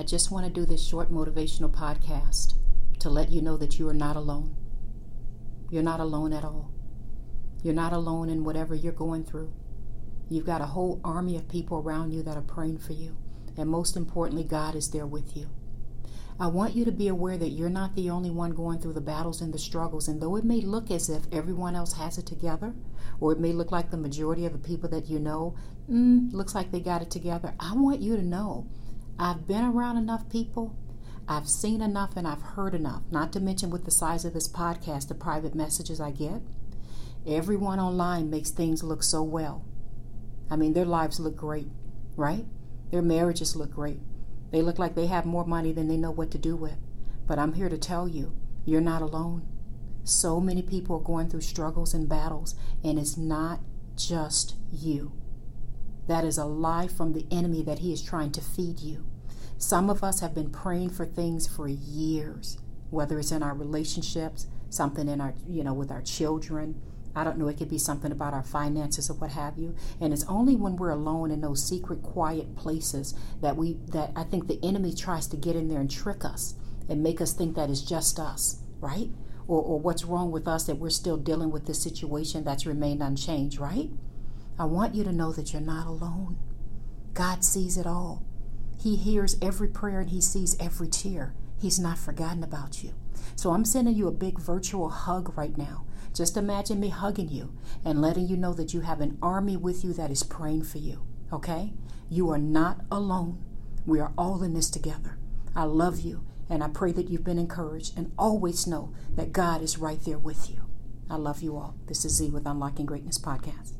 I just want to do this short motivational podcast to let you know that you are not alone. You're not alone at all. You're not alone in whatever you're going through. You've got a whole army of people around you that are praying for you. And most importantly, God is there with you. I want you to be aware that you're not the only one going through the battles and the struggles. And though it may look as if everyone else has it together, or it may look like the majority of the people that you know mm, looks like they got it together, I want you to know I've been around enough people, I've seen enough, and I've heard enough, not to mention with the size of this podcast, the private messages I get. Everyone online makes things look so well. I mean, their lives look great, right? Their marriages look great. They look like they have more money than they know what to do with. But I'm here to tell you, you're not alone. So many people are going through struggles and battles, and it's not just you. That is a lie from the enemy that he is trying to feed you. Some of us have been praying for things for years, whether it's in our relationships, something in our, you know, with our children, I don't know, it could be something about our finances or what have you. And it's only when we're alone in those secret, quiet places that we that I think the enemy tries to get in there and trick us and make us think that it's just us, right? Or, or what's wrong with us that we're still dealing with this situation that's remained unchanged, right? I want you to know that you're not alone. God sees it all. He hears every prayer and He sees every tear. He's not forgotten about you. So I'm sending you a big virtual hug right now. Just imagine me hugging you and letting you know that you have an army with you that is praying for you. Okay? You are not alone. We are all in this together. I love you and I pray that you've been encouraged and always know that God is right there with you. I love you all. This is Z with Unlocking Greatness Podcast.